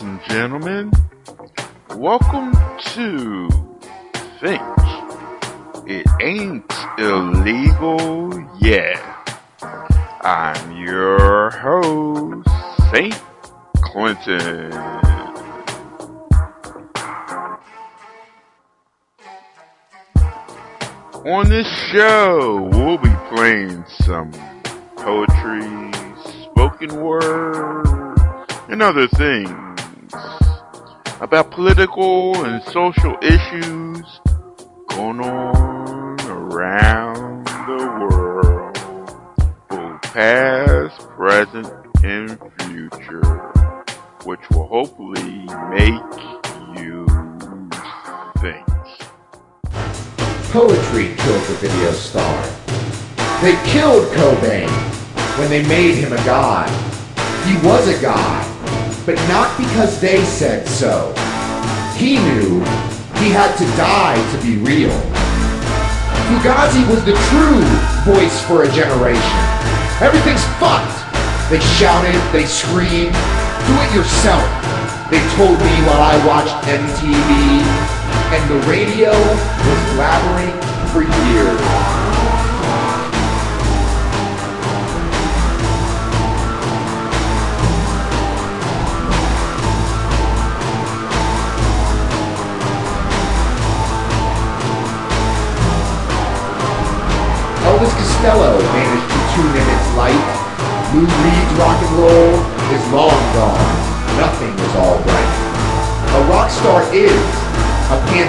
and gentlemen, welcome to Think It Ain't Illegal Yet. I'm your host, St. Clinton. On this show, we'll be playing some poetry, spoken word, and other things about political and social issues going on around the world, both past, present, and future, which will hopefully make you think. Poetry killed the video star. They killed Cobain when they made him a god. He was a god but not because they said so. He knew he had to die to be real. Fugazi was the true voice for a generation. Everything's fucked. They shouted, they screamed, do it yourself. They told me while I watched MTV, and the radio was blabbering for years.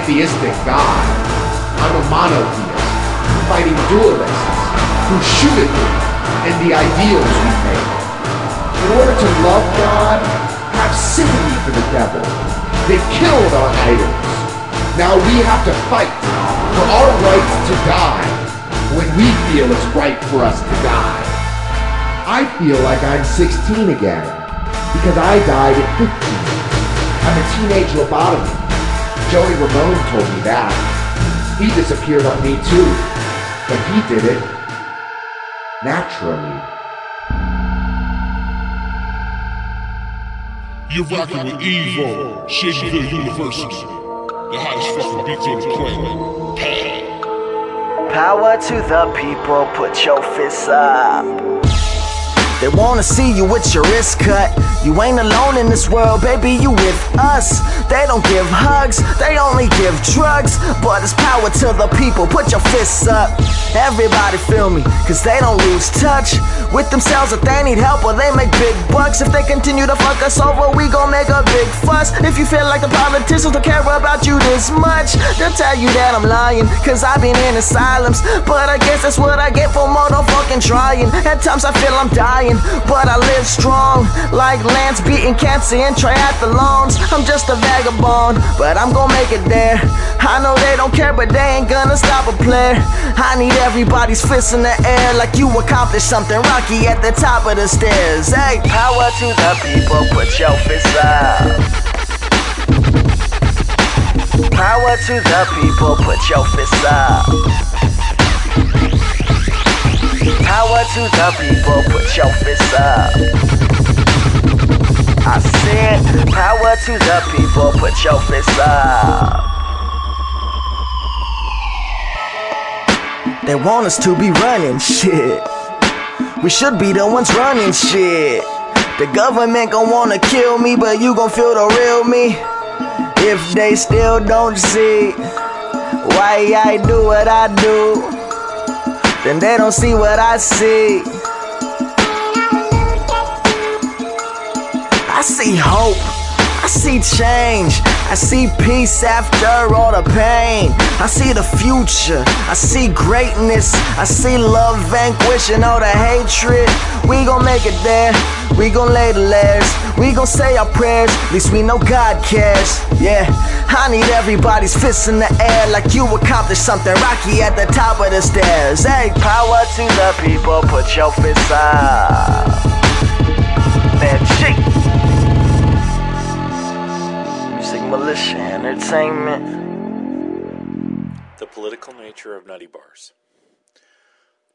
Pantheistic god. I'm a monotheist, fighting dualists who shoot at me and the ideals we make. In order to love God, have sympathy for the devil. They killed our idols. Now we have to fight for our right to die when we feel it's right for us to die. I feel like I'm 16 again because I died at 15. I'm a teenage lobotomy. Joey Ramone told me that. He disappeared on me too, but he did it naturally. You're rocking with Evo, Shadyville University. The hottest fucking beats on the planet. Pad. Power to the people, put your fists up. They wanna see you with your wrist cut. You ain't alone in this world, baby, you with us. They don't give hugs, they only give drugs. But it's power to the people, put your fists up. Everybody feel me, cause they don't lose touch with themselves if they need help or they make big bucks. If they continue to fuck us over, we gon' make a big fuss. If you feel like the politicians don't care about you this much, they'll tell you that I'm lying, cause I've been in asylums. But I guess that's what I get for motherfucking trying. At times I feel I'm dying but I live strong. Like Lance beating cancer in triathlons. I'm just a vagabond, but I'm gonna make it there. I know they don't care, but they ain't gonna stop a player. I need everybody's fists in the air like you accomplished something rocky at the top of the stairs. Hey, power to the people, put your fists up. Power to the people, put your fists up. Power to the people, put your fists up. I said, power to the people, put your fists up. They want us to be running shit. We should be the ones running shit. The government gon' wanna kill me, but you gon' feel the real me. If they still don't see why I do what I do then they don't see what I see. I see hope. I see change. I see peace after all the pain. I see the future. I see greatness. I see love vanquishing all the hatred. We gon' make it there. We gon' lay the layers, we gon' say our prayers. At least we know God cares. Yeah, I need everybody's fists in the air like you accomplished something rocky at the top of the stairs. Hey, power to the people, put your fists up. Man, shake. Militia Entertainment. The political nature of nutty bars.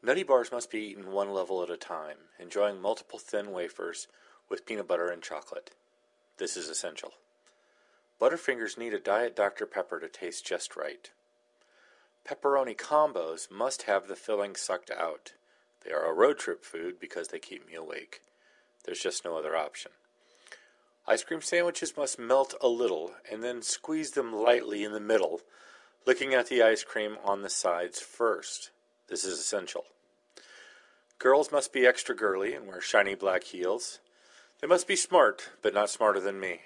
Nutty bars must be eaten one level at a time, enjoying multiple thin wafers with peanut butter and chocolate. This is essential. Butterfingers need a Diet Dr. Pepper to taste just right. Pepperoni combos must have the filling sucked out. They are a road trip food because they keep me awake. There's just no other option. Ice cream sandwiches must melt a little and then squeeze them lightly in the middle, licking at the ice cream on the sides first. This is essential. Girls must be extra girly and wear shiny black heels. They must be smart, but not smarter than me.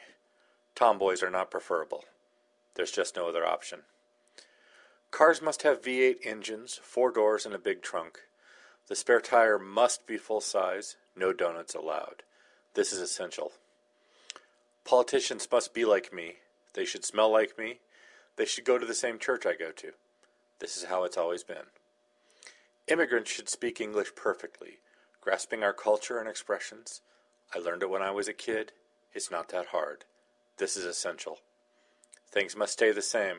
Tomboys are not preferable. There's just no other option. Cars must have V8 engines, four doors, and a big trunk. The spare tire must be full size, no donuts allowed. This is essential. Politicians must be like me. They should smell like me. They should go to the same church I go to. This is how it's always been. Immigrants should speak English perfectly, grasping our culture and expressions. I learned it when I was a kid. It's not that hard. This is essential. Things must stay the same.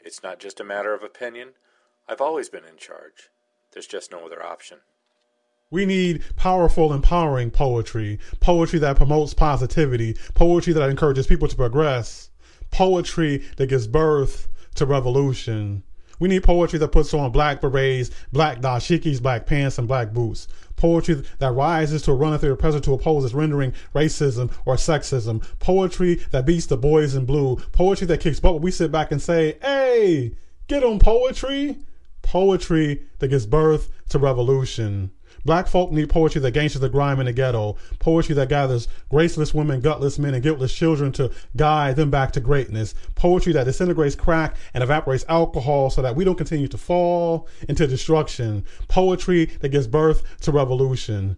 It's not just a matter of opinion. I've always been in charge. There's just no other option. We need powerful, empowering poetry, poetry that promotes positivity, poetry that encourages people to progress, poetry that gives birth to revolution. We need poetry that puts on black berets, black dashikis, black pants, and black boots. Poetry that rises to a run through the present to oppose its rendering racism or sexism. Poetry that beats the boys in blue. Poetry that kicks butt. We sit back and say, hey, get on poetry. Poetry that gives birth to revolution. Black folk need poetry that gangsters the grime in the ghetto. Poetry that gathers graceless women, gutless men, and guiltless children to guide them back to greatness. Poetry that disintegrates crack and evaporates alcohol so that we don't continue to fall into destruction. Poetry that gives birth to revolution.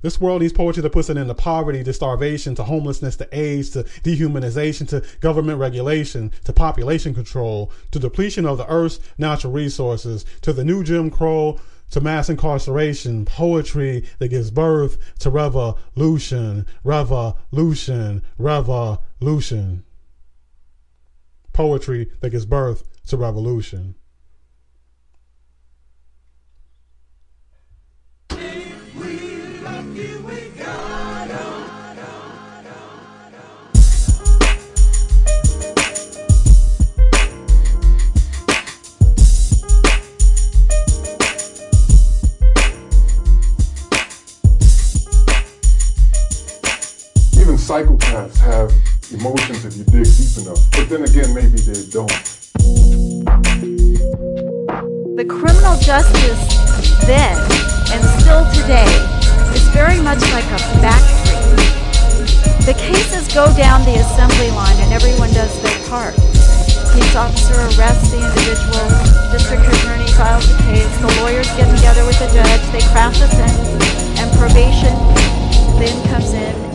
This world needs poetry that puts it into poverty, to starvation, to homelessness, to AIDS, to dehumanization, to government regulation, to population control, to depletion of the earth's natural resources, to the new Jim Crow, to mass incarceration, poetry that gives birth to revolution, revolution, revolution. Poetry that gives birth to revolution. Psychopaths have emotions if you dig deep enough. But then again, maybe they don't. The criminal justice then and still today is very much like a factory. The cases go down the assembly line and everyone does their part. Police officer arrests the individual, district attorney files the case, the lawyers get together with the judge, they craft the sentence, and probation then comes in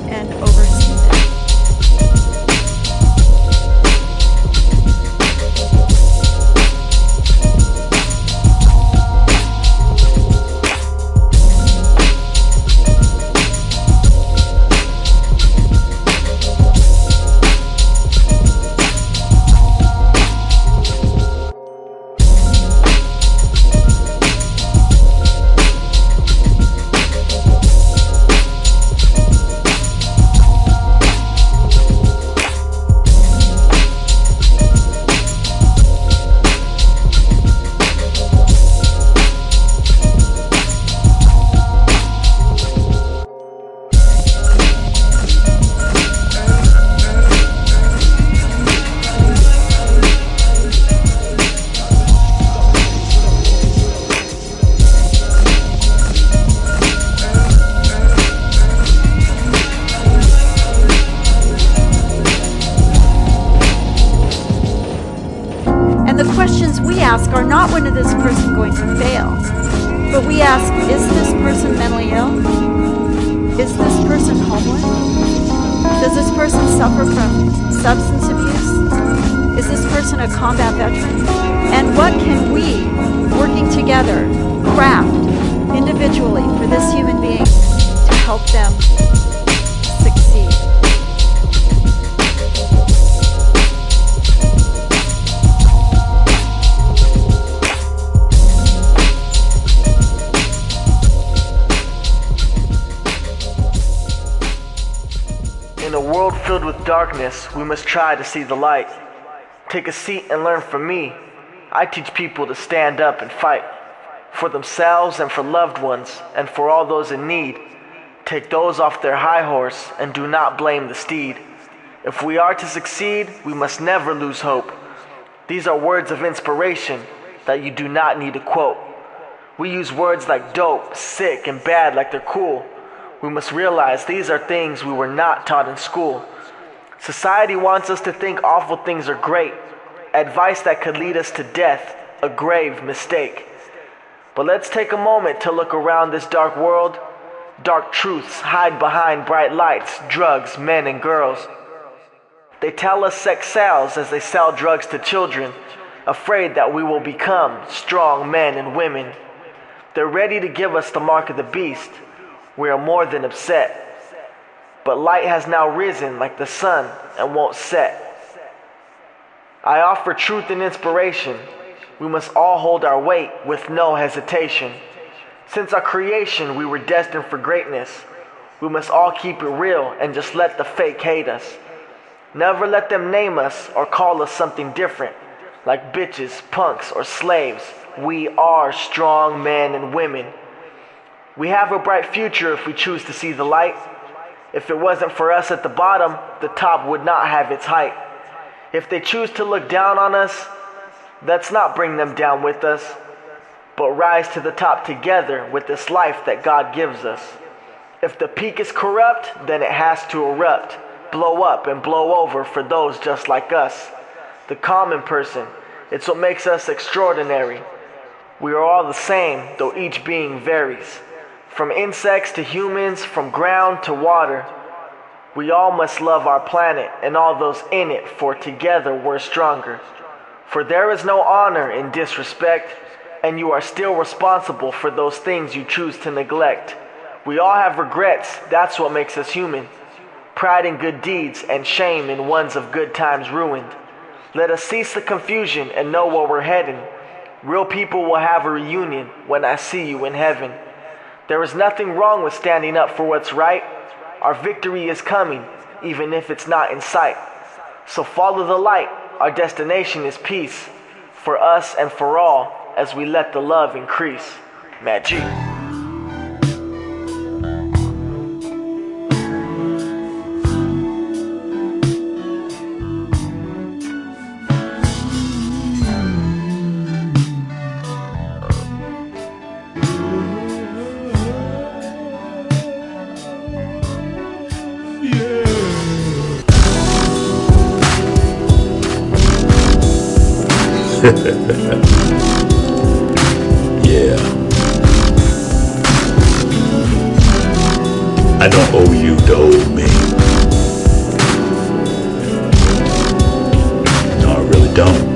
A combat veteran? And what can we, working together, craft individually for this human being to help them succeed? In a world filled with darkness, we must try to see the light. Take a seat and learn from me. I teach people to stand up and fight for themselves and for loved ones and for all those in need. Take those off their high horse and do not blame the steed. If we are to succeed, we must never lose hope. These are words of inspiration that you do not need to quote. We use words like dope, sick, and bad like they're cool. We must realize these are things we were not taught in school. Society wants us to think awful things are great, advice that could lead us to death, a grave mistake. But let's take a moment to look around this dark world. Dark truths hide behind bright lights, drugs, men, and girls. They tell us sex sells as they sell drugs to children, afraid that we will become strong men and women. They're ready to give us the mark of the beast. We are more than upset. But light has now risen like the sun and won't set. I offer truth and inspiration. We must all hold our weight with no hesitation. Since our creation, we were destined for greatness. We must all keep it real and just let the fake hate us. Never let them name us or call us something different, like bitches, punks, or slaves. We are strong men and women. We have a bright future if we choose to see the light. If it wasn't for us at the bottom, the top would not have its height. If they choose to look down on us, let's not bring them down with us, but rise to the top together with this life that God gives us. If the peak is corrupt, then it has to erupt, blow up, and blow over for those just like us. The common person, it's what makes us extraordinary. We are all the same, though each being varies. From insects to humans, from ground to water, we all must love our planet and all those in it, for together we're stronger. For there is no honor in disrespect, and you are still responsible for those things you choose to neglect. We all have regrets, that's what makes us human. Pride in good deeds and shame in ones of good times ruined. Let us cease the confusion and know where we're heading. Real people will have a reunion when I see you in heaven. There is nothing wrong with standing up for what's right. Our victory is coming, even if it's not in sight. So follow the light. Our destination is peace for us and for all as we let the love increase. Magic. yeah. I don't owe you to hold me. No, I really don't.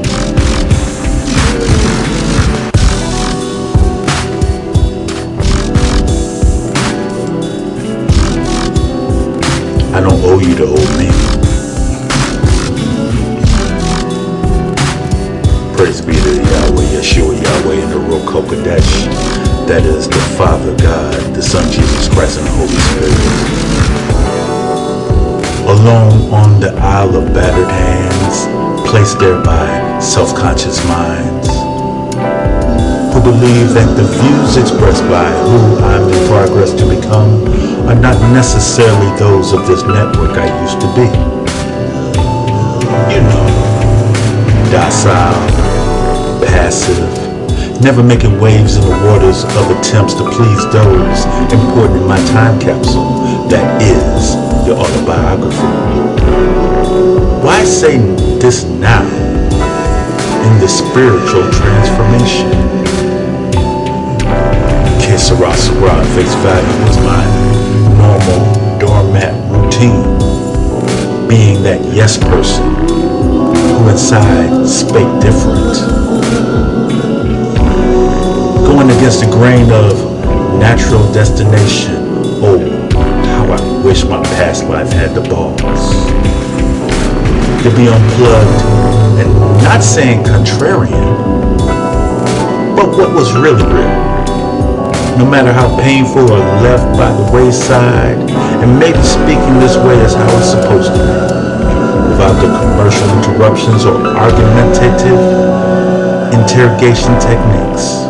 I don't owe you to hold HaKodesh. That is the Father God, the Son Jesus Christ, and the Holy Spirit. Alone on the Isle of Battered Hands, placed there by self-conscious minds, who believe that the views expressed by who I'm in progress to become are not necessarily those of this network I used to be. You know, docile, passive, never making waves in the waters of attempts to please those important in my time capsule that is the autobiography. Why say this now in the spiritual transformation? Que sera, sera, face value was my norm normal doormat routine, being that yes person who inside spake different. Going against the grain of natural destination. Oh, how I wish my past life had the balls to be unplugged and not saying contrarian, but what was really real. No matter how painful or left by the wayside, and maybe speaking this way is how it's supposed to be, without the commercial interruptions or argumentative interrogation techniques.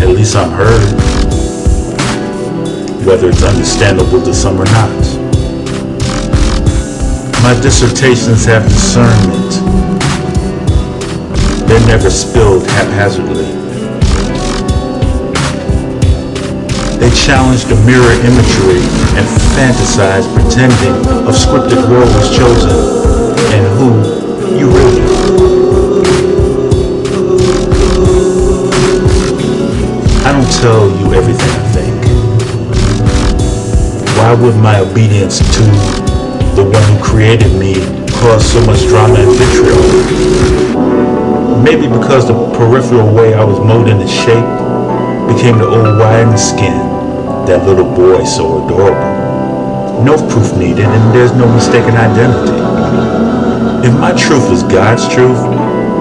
At least I'm heard, whether it's understandable to some or not. My dissertations have discernment. They're never spilled haphazardly. They challenge the mirror imagery and fantasize pretending a scripted world was chosen and who you really are. Tell you everything I think. Why would my obedience to the one who created me cause so much drama and vitriol. Maybe because the peripheral way I was molded and shaped became the old widened skin, that little boy so adorable. No proof needed and there's no mistaken identity. If my truth is God's truth,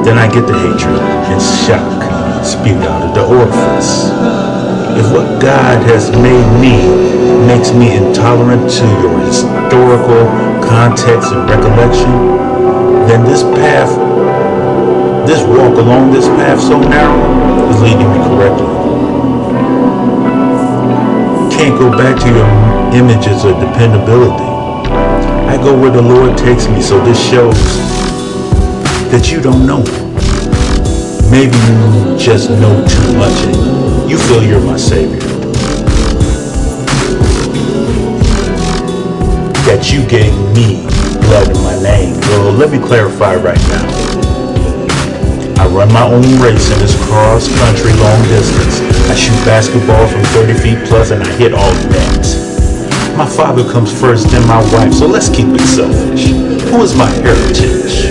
then I get the hatred and shock spewed out of the orifice. If what God has made me makes me intolerant to your historical context and recollection, then this path, this walk along this path so narrow is leading me correctly. Can't go back to your images of dependability. I go where the Lord takes me, so this shows that you don't know. Maybe you just know too much and you feel you're my savior. That you gave me blood in my name. Well, let me clarify right now. I run my own race in this cross country long distance. I shoot basketball from 30 feet plus and I hit all nets. My father comes first, then my wife, so let's keep it selfish. Who is my heritage?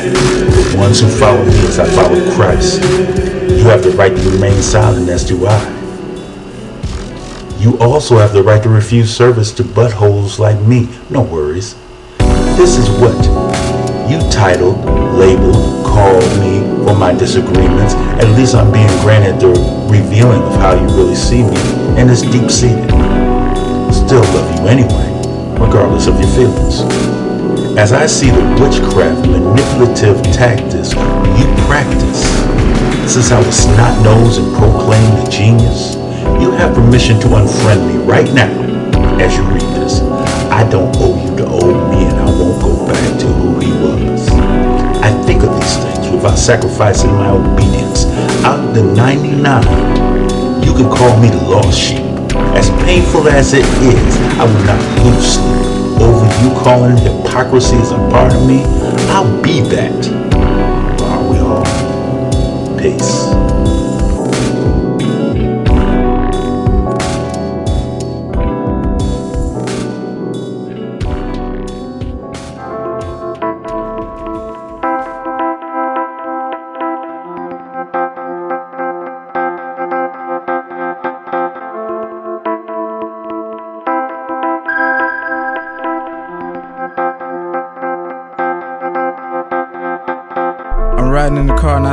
Ones who follow me as I follow Christ. You have the right to remain silent, as do I. You also have the right to refuse service to buttholes like me. No worries. This is what you titled, labeled, called me for my disagreements. At least I'm being granted the revealing of how you really see me, and it's deep seated. Still love you anyway, regardless of your feelings. As I see the witchcraft manipulative tactics you practice, this is how the snot knows and proclaim the genius. You have permission to unfriend me right now as you read this. I don't owe you to old me and I won't go back to who he was. I think of these things without sacrificing my obedience. Out of the 99, you can call me the lost sheep. As painful as it is, I will not lose sleep over you calling hypocrisy is a part of me. I'll be that. Are we all? Peace.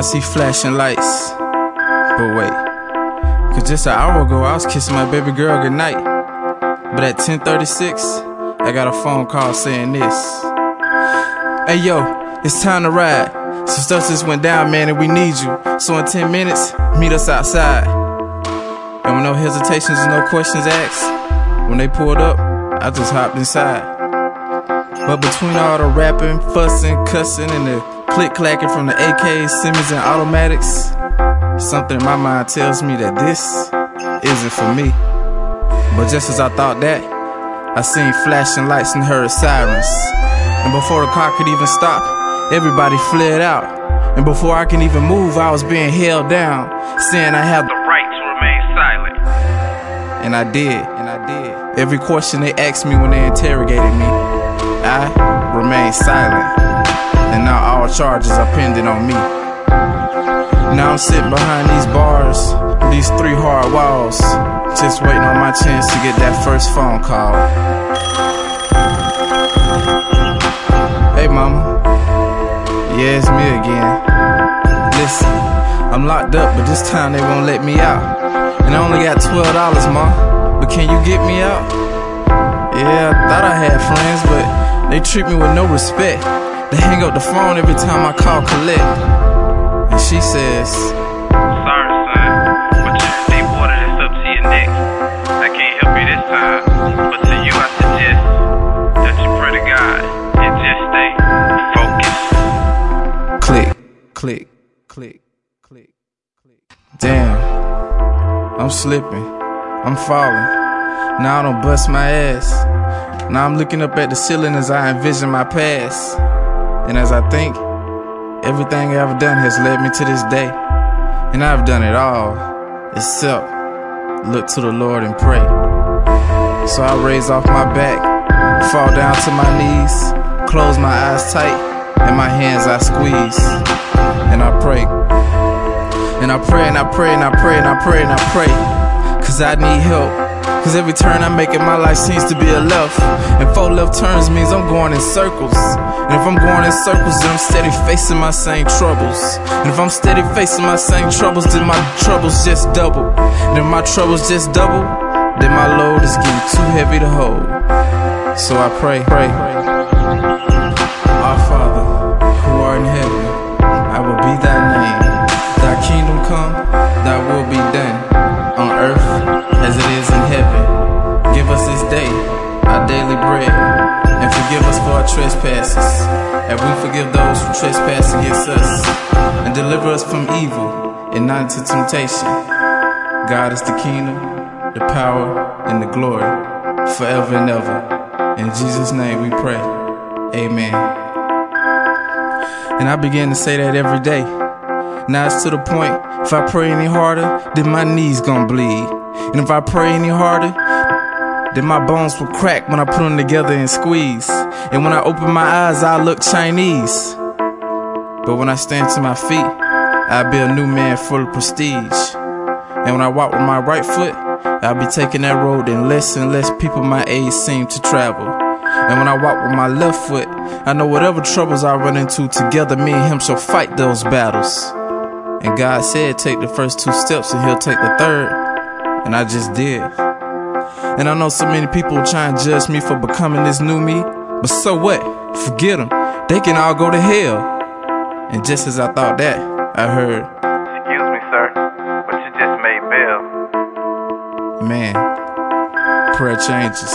See flashing lights. But wait, cause just an hour ago I was kissing my baby girl goodnight. But at 10:36, I got a phone call saying this. Hey yo, it's time to ride. Some stuff just went down, man, and we need you. So in 10 minutes, meet us outside. And with no hesitations and no questions asked, when they pulled up, I just hopped inside. But between all the rapping, fussing, cussing, and the click clacking from the AKs, Simmons, and automatics, something in my mind tells me that this isn't for me. But just as I thought that, I seen flashing lights and heard sirens. And before the car could even stop, everybody fled out. And before I can even move, I was being held down, saying I have the right to remain silent. and I did. And I did. Every question they asked me when they interrogated me, I remained silent. And now all charges are pending on me. Now I'm sitting behind these bars, these three hard walls, just waiting on my chance to get that first phone call. Hey, mama. Yeah, it's me again. Listen, I'm locked up, but this time they won't let me out. And I only got $12, ma. But can you get me out? Yeah, I thought I had friends, but they treat me with no respect. They hang up the phone every time I call collect. And she says, Sorry, son, but in deep water that's up to your neck. I can't help you this time, but to you I suggest that you pray to God and just stay focused. click, click, click, click, click. Damn, I'm slipping, I'm falling. Now I don't bust my ass. Now I'm looking up at the ceiling as I envision my past. And as I think, everything I have done has led me to this day. And I've done it all, except look to the Lord and pray. So I raise off my back, fall down to my knees, close my eyes tight, and my hands I squeeze. And I pray. And I pray and I pray and I pray and I pray and I pray. Cause I need help. Cause every turn I make in my life seems to be a left. And four left turns means I'm going in circles. And if I'm going in circles, then I'm steady facing my same troubles. And if I'm steady facing my same troubles, then my troubles just double. And if my troubles just double, then my load is getting too heavy to hold. So I pray, pray. As we forgive those who trespass against us. And deliver us from evil, and not into temptation. God is the kingdom, the power, and the glory, forever and ever. In Jesus' name we pray. Amen. And I begin to say that every day. Now it's to the point, if I pray any harder, then my knees gonna bleed. And if I pray any harder, then my bones will crack when I put them together and squeeze. And when I open my eyes, I look Chinese. But when I stand to my feet, I'll be a new man full of prestige. And when I walk with my right foot, I'll be taking that road that less and less people my age seem to travel. And when I walk with my left foot, I know whatever troubles I run into, together me and him shall fight those battles. And God said, take the first two steps and he'll take the third. And I just did. And I know so many people try and judge me for becoming this new me, but so what? Forget them. They can all go to hell. And just as I thought that, I heard, Excuse me, sir, but you just made bail. man, prayer changes.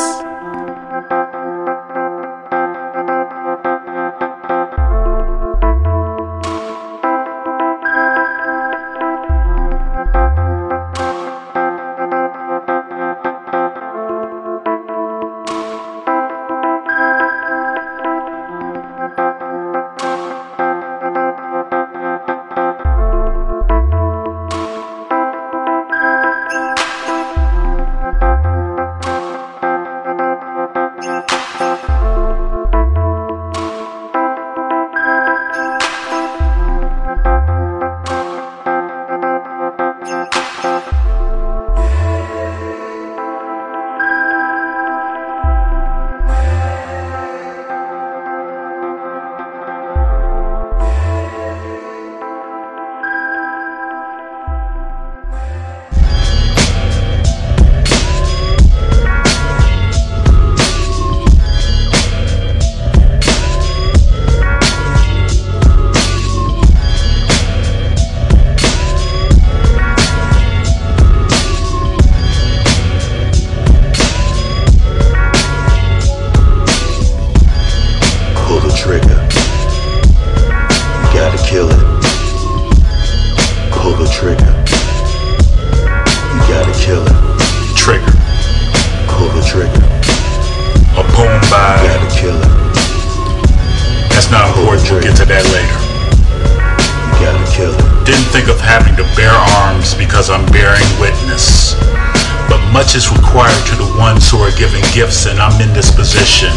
The ones who are giving gifts, and I'm in this position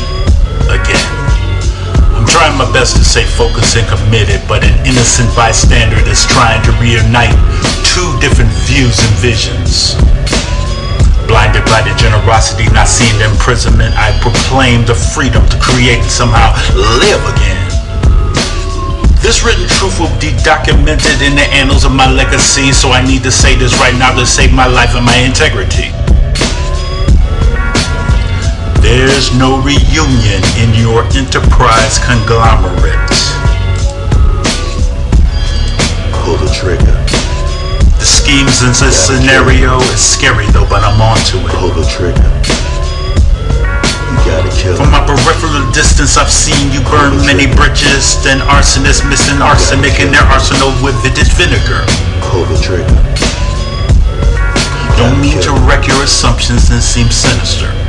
again. I'm trying my best to stay focused and committed, but an innocent bystander is trying to reunite two different views and visions. Blinded by the generosity, not seeing the imprisonment, I proclaim the freedom to create and somehow live again. This written truth will be documented in the annals of my legacy, so I need to say this right now to save my life and my integrity. There's no reunion in your enterprise conglomerate. Pull the trigger. The schemes in this scenario is scary though, but I'm onto it. Pull the trigger. You gotta kill From my peripheral distance, I've seen you burn many bridges. Then arsonists missing arsenic in their arsenal with vintage vinegar. Pull the trigger. Don't mean to wreck your assumptions and seem sinister.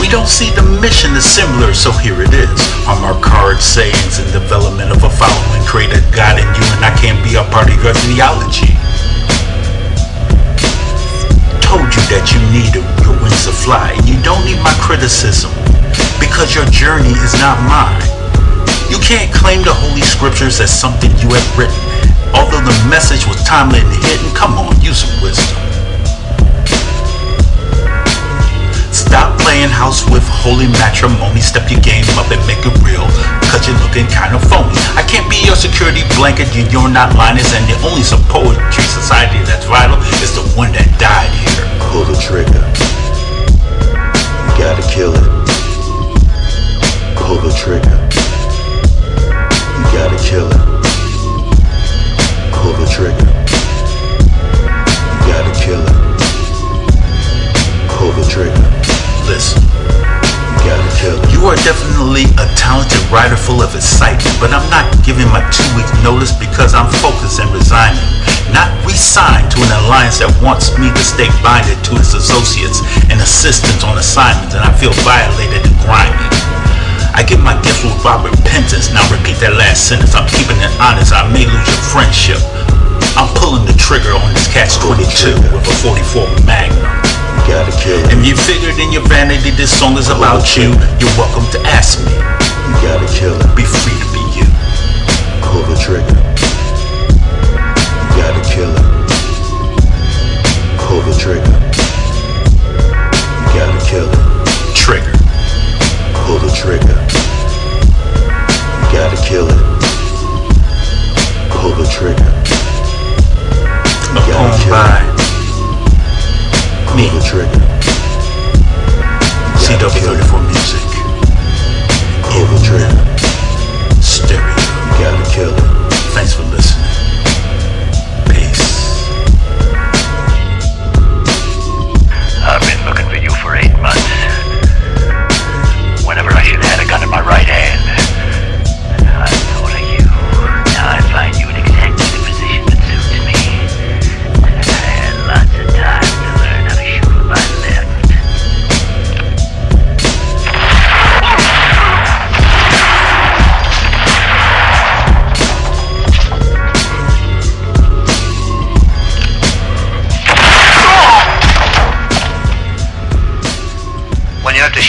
We don't see the mission as similar, so here it is. On our card sayings and development of a following, created God in you, and I can't be a part of your theology. Told you that you need your wings to fly. You don't need my criticism, because your journey is not mine. You can't claim the Holy Scriptures as something you have written. Although the message was timely and hidden, come on, use some wisdom. Playing house with holy matrimony. Step your game up and make it real. Cause you're looking kind of phony. I can't be your security blanket. You, you're not Linus. And the only poetry society that's vital is the one that died here. Pull the trigger. You gotta kill it. Pull the trigger. You gotta kill it. Pull the trigger. Writer full of excitement, but I'm not giving my two week notice because I'm focused and resigning. Not re-signed to an alliance that wants me to stay binded to its associates and assistants on assignments, and I feel violated and grimy. I give my gift without repentance. Now repeat that last sentence. I'm keeping it honest. I may lose your friendship. I'm pulling the trigger on this catch 22 with a 44 Magnum. You gotta kill it. If you figured in your vanity this song is about you, you're welcome to ask me. You gotta kill it. Be free to be you. Pull the trigger. You gotta kill it. Pull the trigger. You gotta kill it. Trigger. Pull the trigger. You gotta kill it. Pull the trigger. You gotta kill it. Pull the trigger. CW34 Music. Pull the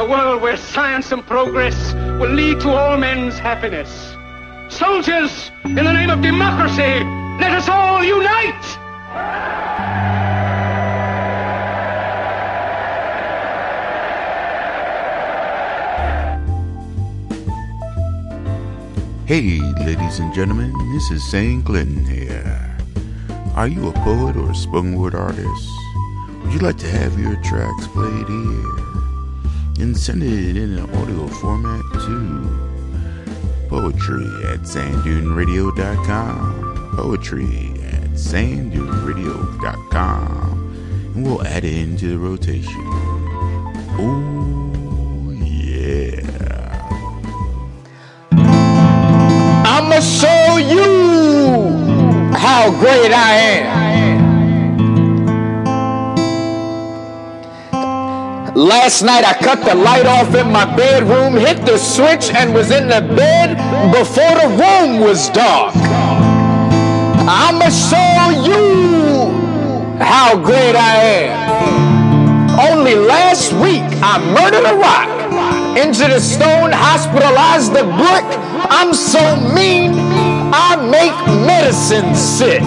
a world where science and progress will lead to all men's happiness. Soldiers, in the name of democracy, let us all unite! Hey, ladies and gentlemen, this is St. Clinton here. Are you a poet or a spoken word artist? Would you like to have your tracks played here? And send it in an audio format to poetry at sanduneradio.com. Poetry at sanduneradio.com. And we'll add it into the rotation. Oh, yeah. I'ma show you how great I am. Last night I cut the light off in my bedroom, hit the switch, and was in the bed before the room was dark. I'ma show you how great I am. Only last week I murdered a rock into the stone, hospitalized the brick. I'm so mean, I make medicine sick.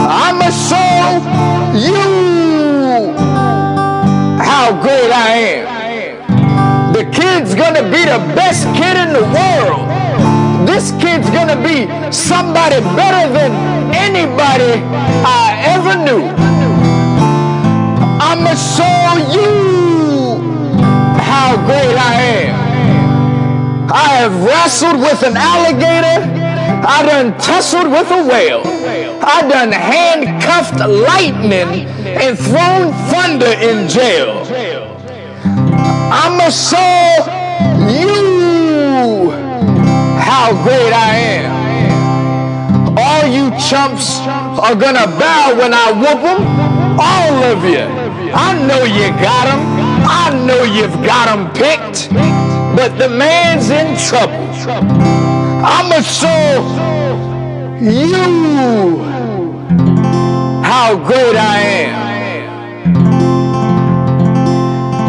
I'ma show you how great I am. The kid's gonna be the best kid in the world. This kid's gonna be somebody better than anybody I ever knew. I'ma show you how great I am. I have wrestled with an alligator. I done tussled with a whale. I done handcuffed lightning and thrown thunder in jail. I'ma show you how great I am. All you chumps are gonna bow when I whoop them. All of you. I know you got them. I know you've got them picked. But the man's in trouble. I'ma show you how great I am.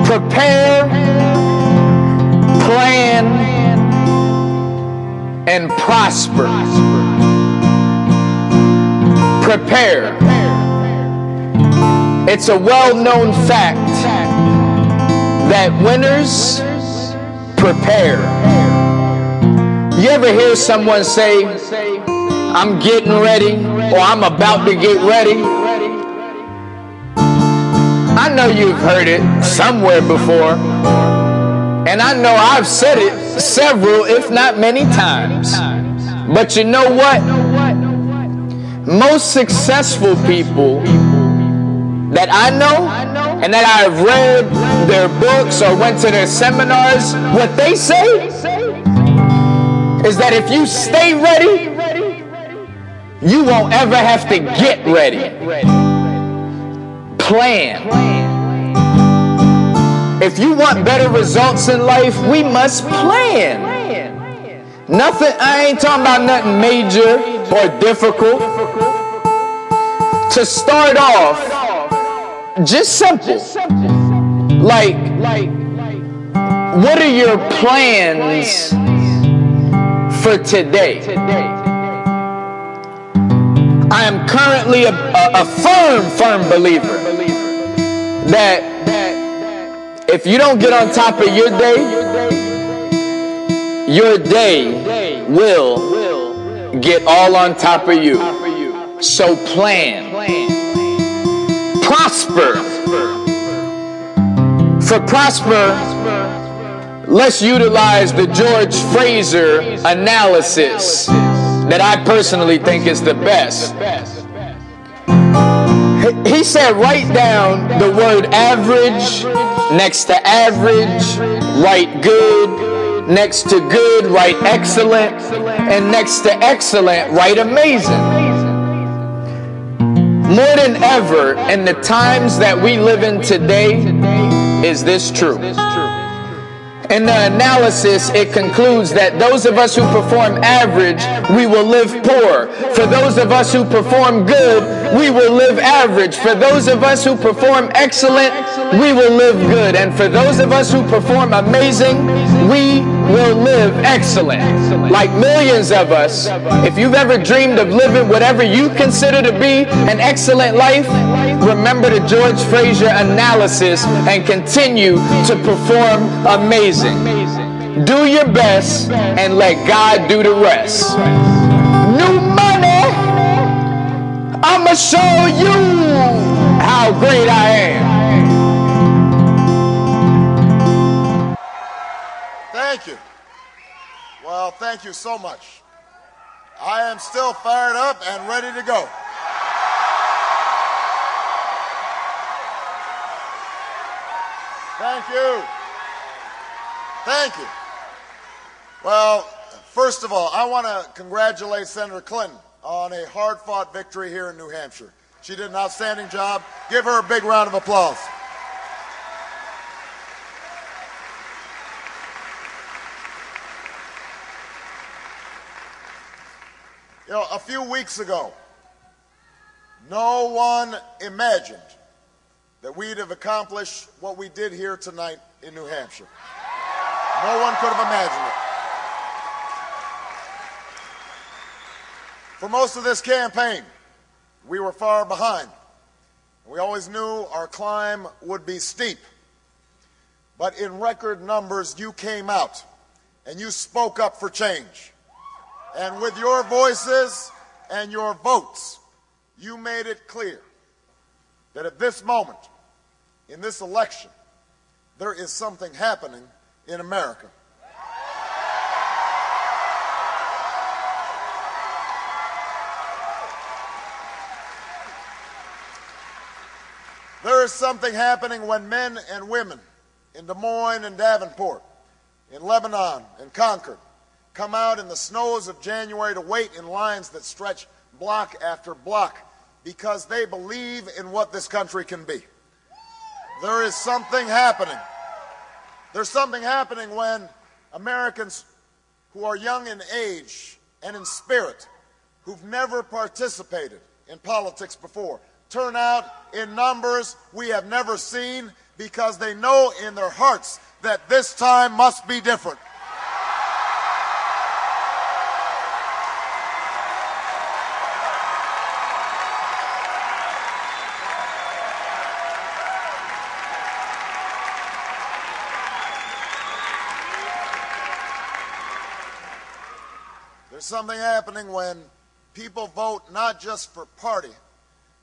Prepare, plan, and prosper. Prepare. It's a well known fact that winners prepare. You ever hear someone say, I'm getting ready or I'm about to get ready? Know you've heard it somewhere before. And I know I've said it several, if not many times. But you know what? Most successful people that I know and that I've read their books or went to their seminars, what they say is that if you stay ready, you won't ever have to get ready. Plan. If you want better results in life, we must plan. Nothing, I ain't talking about nothing major or difficult. To start off, just simple. Like, what are your plans for today? I am currently a, a, a firm, firm believer that if you don't get on top of your day, your day will get all on top of you. So plan. Prosper. For prosper, let's utilize the George Fraser analysis that I personally think is the best. He said, write down the word average next to average, write good, next to good, write excellent, and next to excellent, write amazing. More than ever, in the times that we live in today, is this true? In the analysis, it concludes that those of us who perform average, we will live poor. For those of us who perform good, we will live average. For those of us who perform excellent, we will live good. And for those of us who perform amazing, we will live excellent. Like millions of us, if you've ever dreamed of living whatever you consider to be an excellent life, remember the George Fraser analysis and continue to perform amazing. Do your best and let God do the rest. New money, I'ma show you how great I am. Thank you. Well, thank you so much. I am still fired up and ready to go. Thank you. Thank you. Well, first of all, I want to congratulate Senator Clinton on a hard fought victory here in New Hampshire. She did an outstanding job. Give her a big round of applause. You know, a few weeks ago, no one imagined that we'd have accomplished what we did here tonight in New Hampshire. No one could have imagined it. For most of this campaign, we were far behind. We always knew our climb would be steep. But in record numbers, you came out and you spoke up for change. And with your voices and your votes, you made it clear that at this moment, in this election, there is something happening in America. There is something happening when men and women in Des Moines and Davenport, in Lebanon and Concord, come out in the snows of January to wait in lines that stretch block after block because they believe in what this country can be. There is something happening. There's something happening when Americans who are young in age and in spirit, who've never participated in politics before, turn out in numbers we have never seen because they know in their hearts that this time must be different. Something happening when people vote not just for party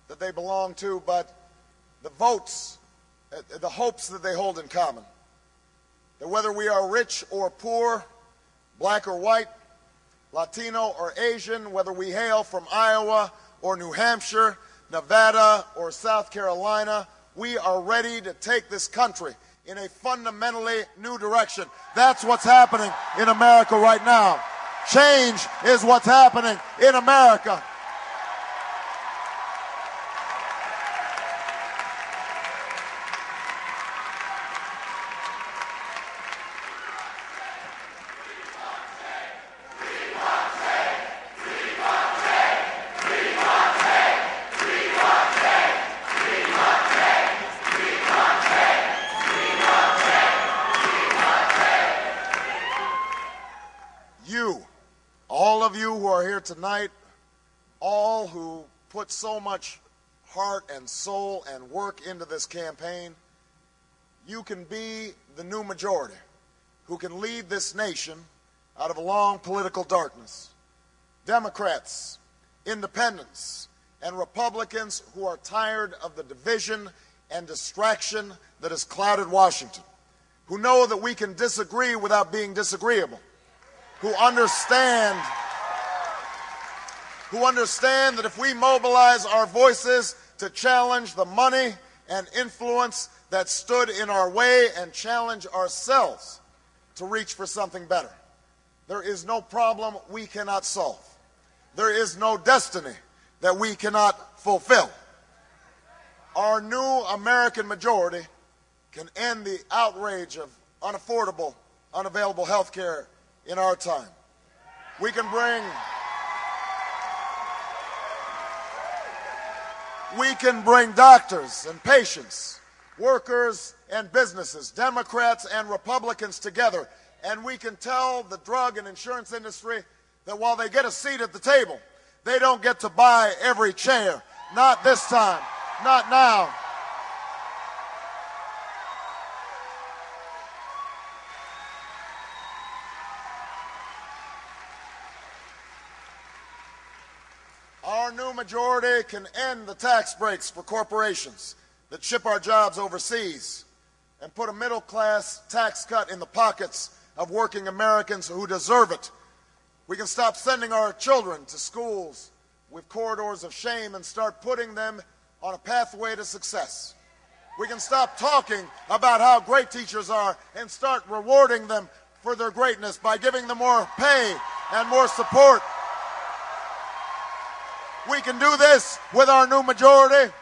that they belong to, but the votes, uh, the hopes that they hold in common. That whether we are rich or poor, black or white, Latino or Asian, whether we hail from Iowa or New Hampshire, Nevada or South Carolina, we are ready to take this country in a fundamentally new direction. That's what's happening in America right now. Change is what's happening in America. tonight, all who put so much heart and soul and work into this campaign, you can be the new majority who can lead this nation out of a long political darkness. Democrats, independents, and Republicans who are tired of the division and distraction that has clouded Washington, who know that we can disagree without being disagreeable, who understand who understand that if we mobilize our voices to challenge the money and influence that stood in our way and challenge ourselves to reach for something better, there is no problem we cannot solve. There is no destiny that we cannot fulfill. Our new American majority can end the outrage of unaffordable, unavailable health care in our time. We can bring we can bring doctors and patients, workers and businesses, Democrats and Republicans together, and we can tell the drug and insurance industry that while they get a seat at the table, they don't get to buy every chair. Not this time. Not now. Majority can end the tax breaks for corporations that ship our jobs overseas and put a middle class tax cut in the pockets of working Americans who deserve it. We can stop sending our children to schools with corridors of shame and start putting them on a pathway to success. We can stop talking about how great teachers are and start rewarding them for their greatness by giving them more pay and more support we can do this with our new majority.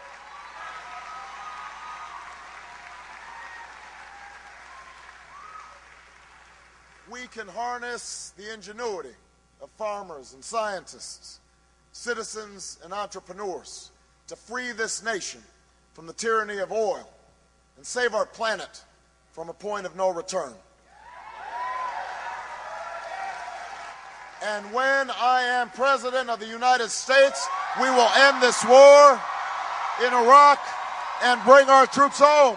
We can harness the ingenuity of farmers and scientists, citizens and entrepreneurs to free this nation from the tyranny of oil and save our planet from a point of no return. And when I am President of the United States, we will end this war in Iraq and bring our troops home.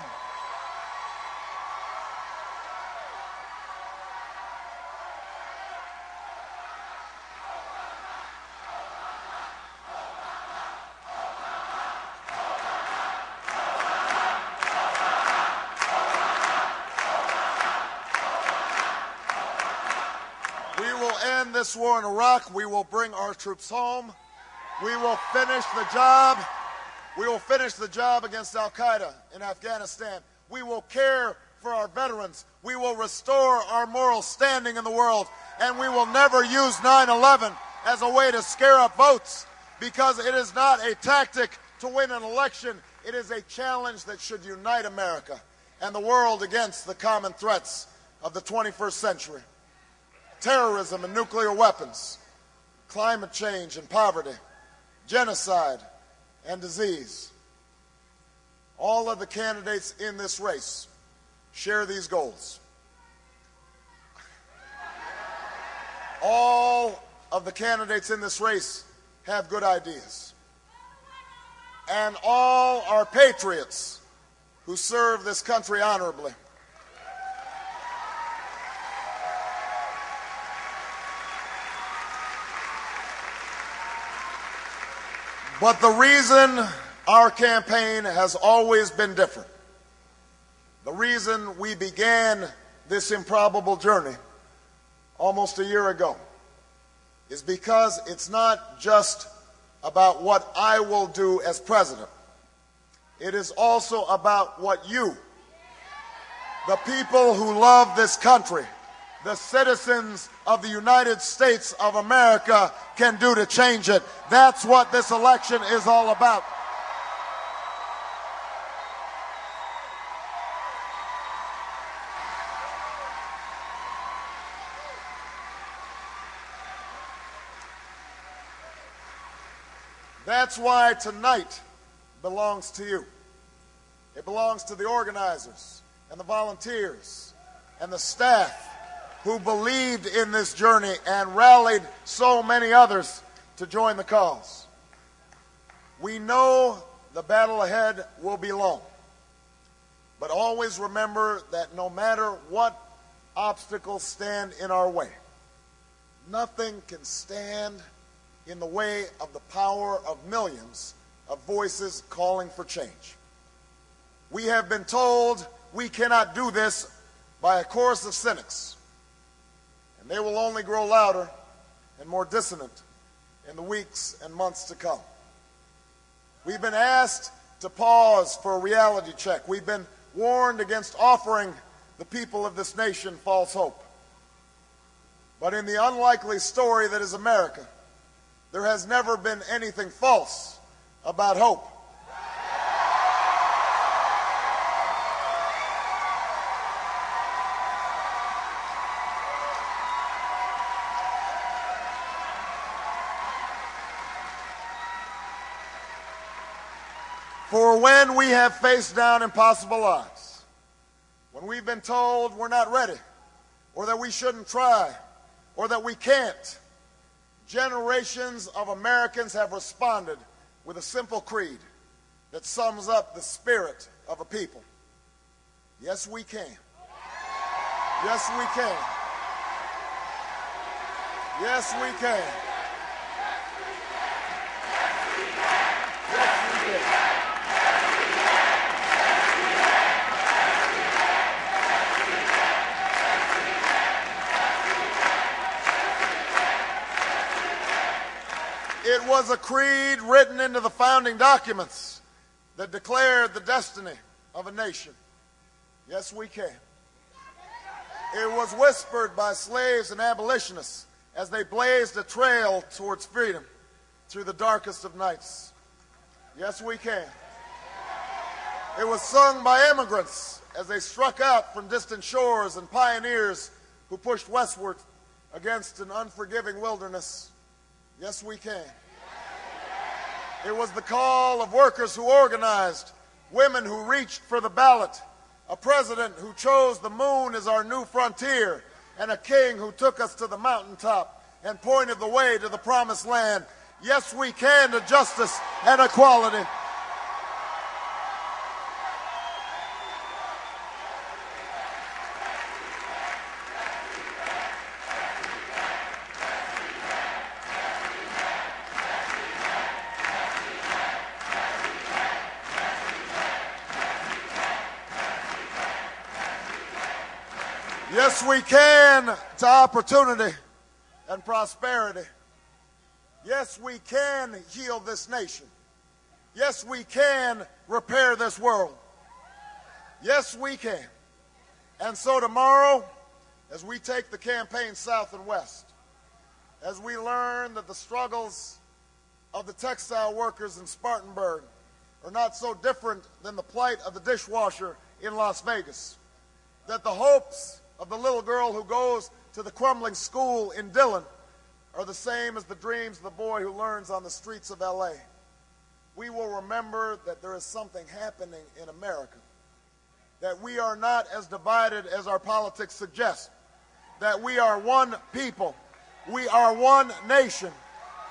War in Iraq. We will bring our troops home. We will finish the job. We will finish the job against Al Qaeda in Afghanistan. We will care for our veterans. We will restore our moral standing in the world. And we will never use 9 11 as a way to scare up votes because it is not a tactic to win an election. It is a challenge that should unite America and the world against the common threats of the 21st century terrorism and nuclear weapons, climate change and poverty, genocide and disease. All of the candidates in this race share these goals. All of the candidates in this race have good ideas. And all are patriots who serve this country honorably. But the reason our campaign has always been different, the reason we began this improbable journey almost a year ago, is because it's not just about what I will do as president. It is also about what you, the people who love this country, the citizens of the United States of America can do to change it. That's what this election is all about. That's why tonight belongs to you. It belongs to the organizers and the volunteers and the staff who believed in this journey and rallied so many others to join the cause. We know the battle ahead will be long, but always remember that no matter what obstacles stand in our way, nothing can stand in the way of the power of millions of voices calling for change. We have been told we cannot do this by a chorus of cynics, and they will only grow louder and more dissonant in the weeks and months to come. We've been asked to pause for a reality check. We've been warned against offering the people of this nation false hope. But in the unlikely story that is America, there has never been anything false about hope. For when we have faced down impossible odds, when we've been told we're not ready, or that we shouldn't try, or that we can't, generations of Americans have responded with a simple creed that sums up the spirit of a people. Yes, we can. Yes, we can. Yes, we can. It was a creed written into the founding documents that declared the destiny of a nation. Yes, we can. It was whispered by slaves and abolitionists as they blazed a trail towards freedom through the darkest of nights. Yes, we can. It was sung by immigrants as they struck out from distant shores and pioneers who pushed westward against an unforgiving wilderness. Yes, we can. It was the call of workers who organized, women who reached for the ballot, a president who chose the moon as our new frontier, and a king who took us to the mountaintop and pointed the way to the promised land. Yes, we can to justice and equality. Yes, we can to opportunity and prosperity. Yes, we can heal this nation. Yes, we can repair this world. Yes, we can. And so tomorrow, as we take the campaign south and west, as we learn that the struggles of the textile workers in Spartanburg are not so different than the plight of the dishwasher in Las Vegas, that the hopes of the little girl who goes to the crumbling school in Dillon are the same as the dreams of the boy who learns on the streets of LA. We will remember that there is something happening in America, that we are not as divided as our politics suggest, that we are one people, we are one nation,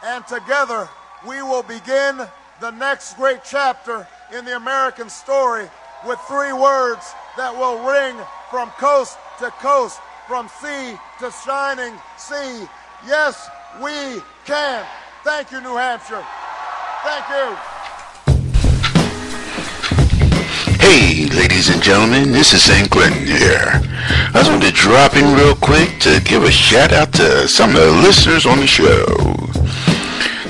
and together we will begin the next great chapter in the American story with three words that will ring from coast to coast, from sea to shining sea. Yes, we can. Thank you, New Hampshire. Thank you. Hey, ladies and gentlemen, this is St. Clinton here. I just wanted to drop in real quick to give a shout out to some of the listeners on the show.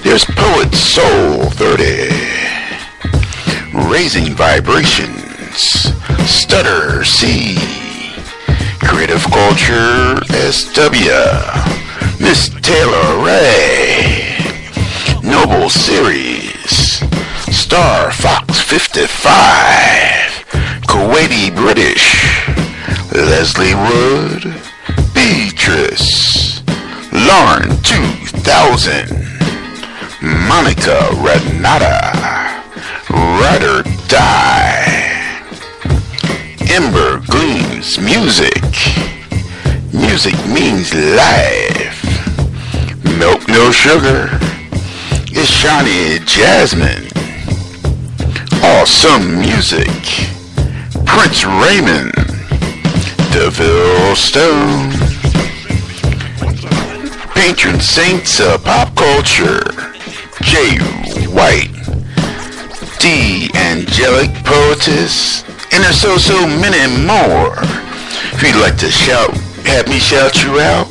There's Poet Soul 30, Raising Vibrations, Stutter C, Creative Culture SW, Miss Taylor Ray, Noble Series, Star Fox 55, Kuwaiti British, Leslie Wood, Beatrice, Lauren 2000, Monica Renata, Ride or Die, Ember Gleams Music, Music Means Life, Milk No Sugar, It's Shawnee Jasmine, Awesome Music, Prince Raymond, DeVille Stone, Patron Saints of Pop Culture, Jay White, D. Angelic Poetess, and there's so so many more. If you'd like to shout, have me shout you out,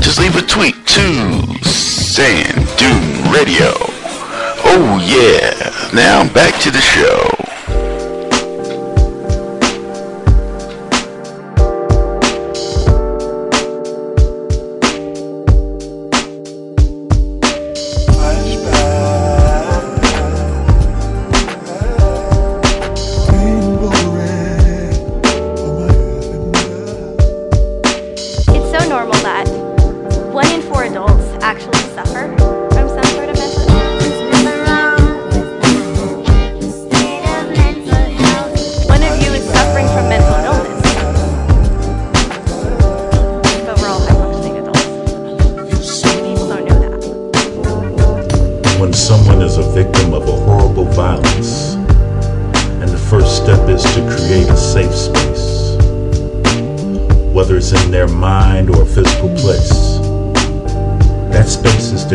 just leave a tweet to Sand Dune Radio. Oh yeah, now back to the show.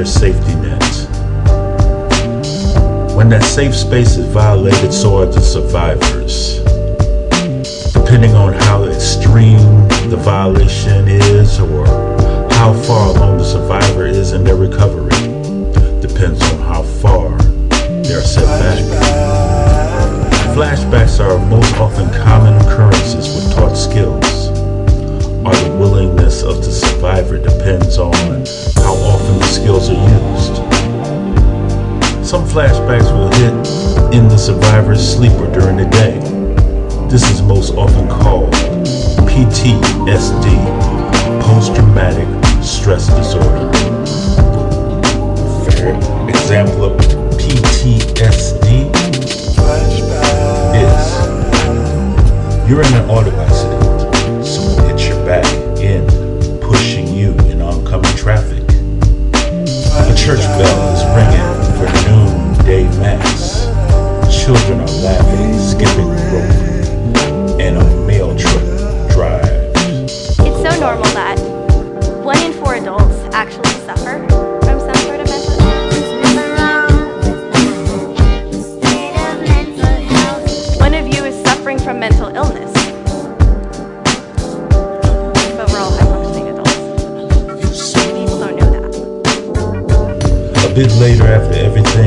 Their safety net. When that safe space is violated, so are the survivors. Depending on how extreme the violation is or how far along the survivor is in their recovery, depends on how far they're set back. Flashbacks are most often common occurrences with taught skills. are the willingness of the survivor depends on how often the skills are used. Some flashbacks will hit in the survivor's sleeper during the day. This is most often called PTSD, post-traumatic stress disorder. Example of PTSD is you're in an auto accident. Church bell is ringing for noonday mass. Children are laughing, skipping rope, and a mail truck drives. It's so normal that everything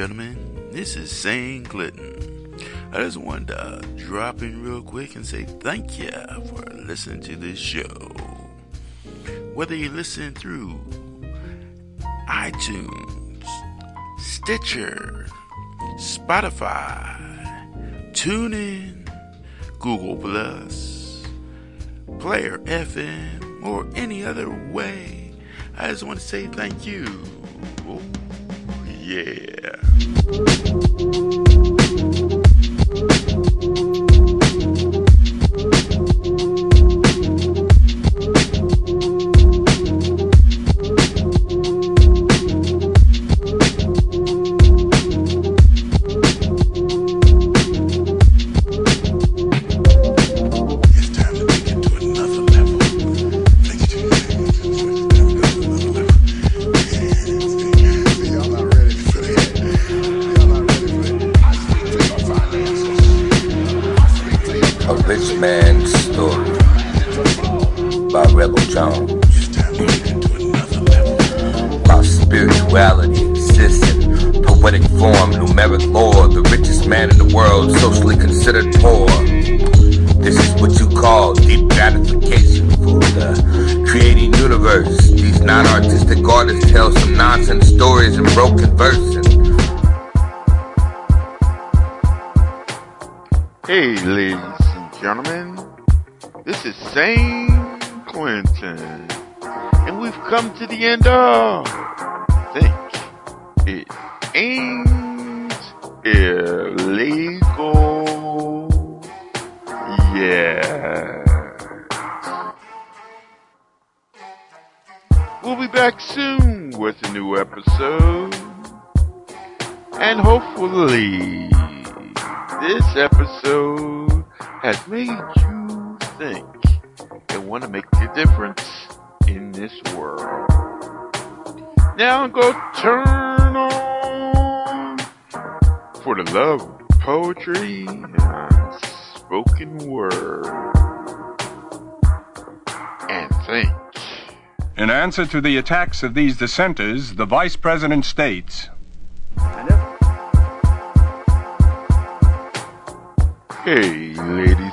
gentlemen, this is Sane Clinton. I just wanted to drop in real quick and say thank you for listening to this show. Whether you listen through iTunes, Stitcher, Spotify, TuneIn, Google Plus, Player FM, or any other way, I just want to say thank you. Oh, yeah. Thank you. we've come to the end of. Think it ain't illegal. Yeah. We'll be back soon with a new episode. And hopefully, this episode has made you think and want to make a difference this world. Now go turn on for the love of poetry and spoken word. And think. In answer to the attacks of these dissenters, the vice president states. Hey, ladies